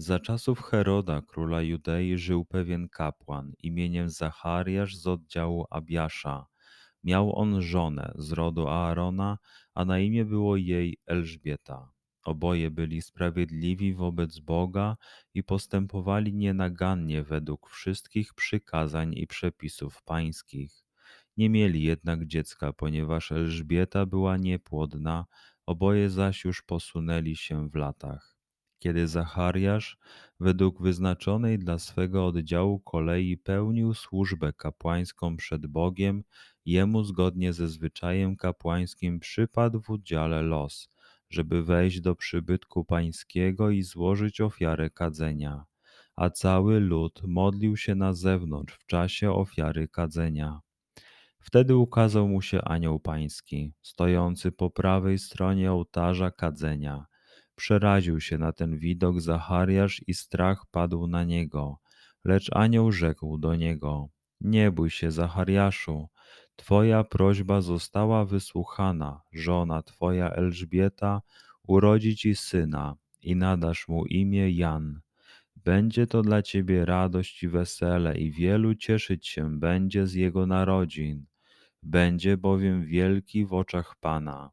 Za czasów Heroda, króla Judei, żył pewien kapłan imieniem Zachariasz z oddziału Abiasza. Miał on żonę z rodu Aarona, a na imię było jej Elżbieta. Oboje byli sprawiedliwi wobec Boga i postępowali nienagannie według wszystkich przykazań i przepisów pańskich. Nie mieli jednak dziecka, ponieważ Elżbieta była niepłodna, oboje zaś już posunęli się w latach kiedy Zachariasz według wyznaczonej dla swego oddziału kolei pełnił służbę kapłańską przed Bogiem, jemu zgodnie ze zwyczajem kapłańskim przypadł w udziale los, żeby wejść do przybytku pańskiego i złożyć ofiarę kadzenia. A cały lud modlił się na zewnątrz w czasie ofiary kadzenia. Wtedy ukazał mu się anioł pański, stojący po prawej stronie ołtarza kadzenia Przeraził się na ten widok Zachariasz i strach padł na niego. Lecz anioł rzekł do niego: Nie bój się, Zachariaszu, twoja prośba została wysłuchana. Żona twoja Elżbieta urodzi ci syna i nadasz mu imię Jan. Będzie to dla ciebie radość i wesele, i wielu cieszyć się będzie z jego narodzin. Będzie bowiem wielki w oczach Pana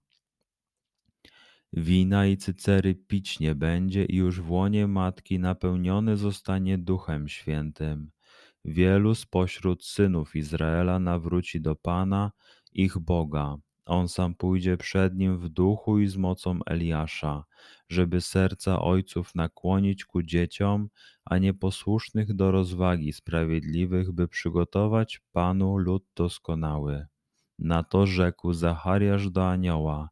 Wina i cycery pić nie będzie i już w łonie matki napełniony zostanie Duchem Świętym. Wielu spośród synów Izraela nawróci do Pana, ich Boga. On sam pójdzie przed nim w duchu i z mocą Eliasza, żeby serca ojców nakłonić ku dzieciom, a nieposłusznych do rozwagi sprawiedliwych, by przygotować Panu lud doskonały. Na to rzekł Zachariasz do anioła: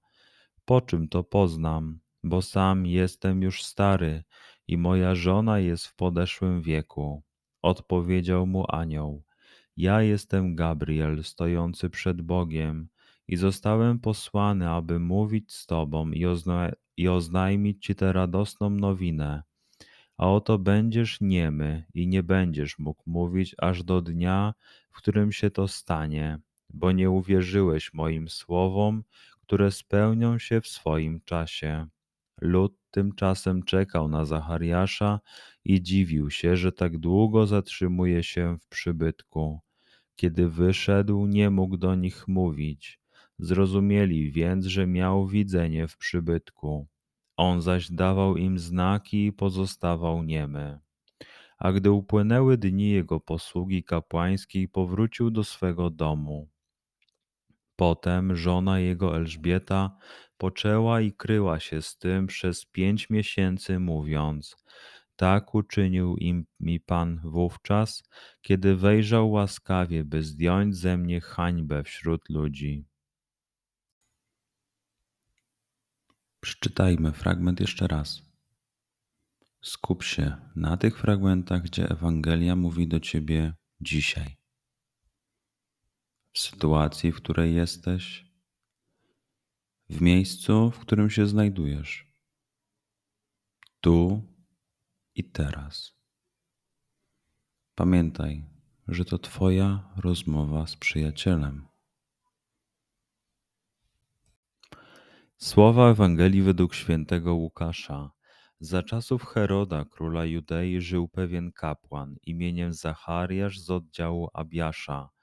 po czym to poznam, bo sam jestem już stary i moja żona jest w podeszłym wieku. Odpowiedział mu anioł: Ja jestem Gabriel, stojący przed Bogiem, i zostałem posłany, aby mówić z Tobą i, ozna i oznajmić Ci tę radosną nowinę. A oto będziesz niemy i nie będziesz mógł mówić aż do dnia, w którym się to stanie, bo nie uwierzyłeś moim słowom, które spełnią się w swoim czasie. Lud tymczasem czekał na Zachariasza i dziwił się, że tak długo zatrzymuje się w przybytku. Kiedy wyszedł, nie mógł do nich mówić. Zrozumieli więc, że miał widzenie w przybytku. On zaś dawał im znaki i pozostawał niemy. A gdy upłynęły dni jego posługi kapłańskiej, powrócił do swego domu. Potem żona jego Elżbieta poczęła i kryła się z tym przez pięć miesięcy, mówiąc: Tak uczynił im mi Pan wówczas, kiedy wejrzał łaskawie, by zdjąć ze mnie hańbę wśród ludzi. Przeczytajmy fragment jeszcze raz. Skup się na tych fragmentach, gdzie Ewangelia mówi do ciebie dzisiaj w sytuacji, w której jesteś, w miejscu, w którym się znajdujesz. Tu i teraz. Pamiętaj, że to Twoja rozmowa z przyjacielem. Słowa Ewangelii według świętego Łukasza. Za czasów Heroda, króla Judei, żył pewien kapłan imieniem Zachariasz z oddziału Abiasza.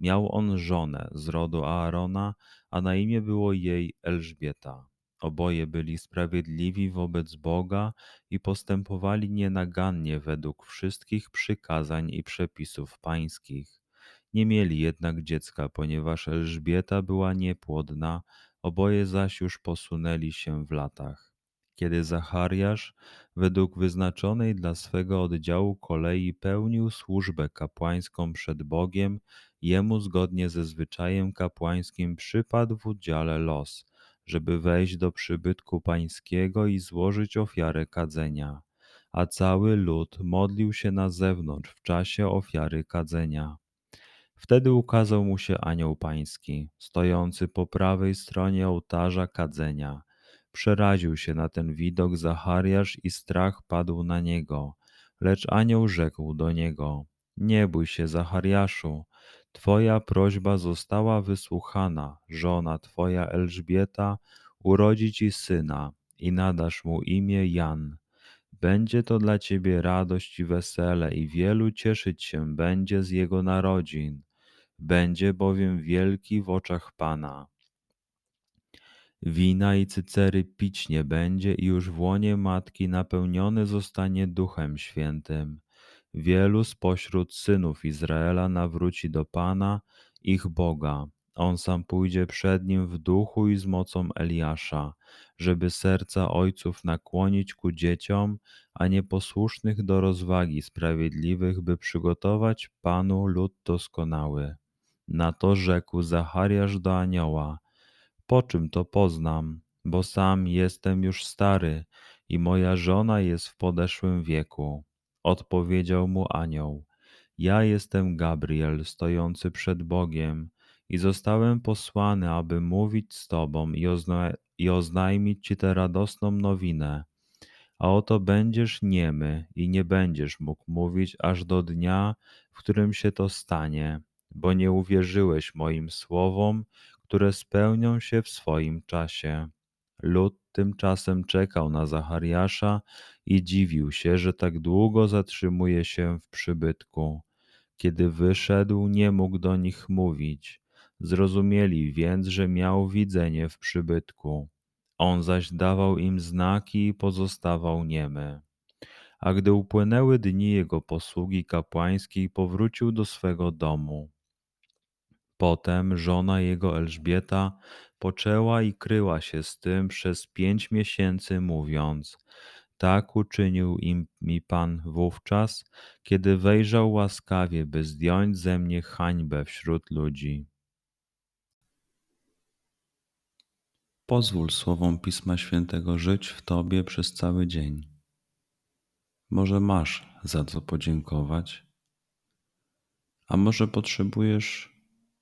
Miał on żonę z rodu Aarona, a na imię było jej Elżbieta. Oboje byli sprawiedliwi wobec Boga i postępowali nienagannie według wszystkich przykazań i przepisów pańskich. Nie mieli jednak dziecka, ponieważ Elżbieta była niepłodna, oboje zaś już posunęli się w latach. Kiedy Zachariasz, według wyznaczonej dla swego oddziału kolei, pełnił służbę kapłańską przed Bogiem, jemu zgodnie ze zwyczajem kapłańskim przypadł w udziale los, żeby wejść do przybytku pańskiego i złożyć ofiarę kadzenia. A cały lud modlił się na zewnątrz w czasie ofiary kadzenia. Wtedy ukazał mu się anioł pański, stojący po prawej stronie ołtarza kadzenia. Przeraził się na ten widok Zachariasz i strach padł na niego. Lecz anioł rzekł do niego: Nie bój się, Zachariaszu, twoja prośba została wysłuchana. Żona twoja Elżbieta urodzi ci syna i nadasz mu imię Jan. Będzie to dla ciebie radość i wesele, i wielu cieszyć się będzie z jego narodzin. Będzie bowiem wielki w oczach Pana. Wina i cycery pić nie będzie i już w łonie matki napełniony zostanie Duchem Świętym. Wielu spośród synów Izraela nawróci do Pana, ich Boga. On sam pójdzie przed nim w duchu i z mocą Eliasza, żeby serca ojców nakłonić ku dzieciom, a nieposłusznych do rozwagi sprawiedliwych, by przygotować Panu lud doskonały. Na to rzekł Zachariasz do anioła: Po czym to poznam, bo sam jestem już stary i moja żona jest w podeszłym wieku. Odpowiedział mu anioł: Ja jestem Gabriel, stojący przed Bogiem, i zostałem posłany, aby mówić z Tobą i, ozna i oznajmić Ci tę radosną nowinę. A oto będziesz niemy i nie będziesz mógł mówić aż do dnia, w którym się to stanie bo nie uwierzyłeś moim słowom, które spełnią się w swoim czasie. Lud tymczasem czekał na Zachariasza i dziwił się, że tak długo zatrzymuje się w przybytku. Kiedy wyszedł, nie mógł do nich mówić. Zrozumieli więc, że miał widzenie w przybytku. On zaś dawał im znaki i pozostawał niemy. A gdy upłynęły dni jego posługi kapłańskiej, powrócił do swego domu. Potem żona jego Elżbieta poczęła i kryła się z tym przez pięć miesięcy, mówiąc: Tak uczynił im mi Pan wówczas, kiedy wejrzał łaskawie, by zdjąć ze mnie hańbę wśród ludzi. Pozwól słowom Pisma Świętego żyć w Tobie przez cały dzień. Może masz za co podziękować, a może potrzebujesz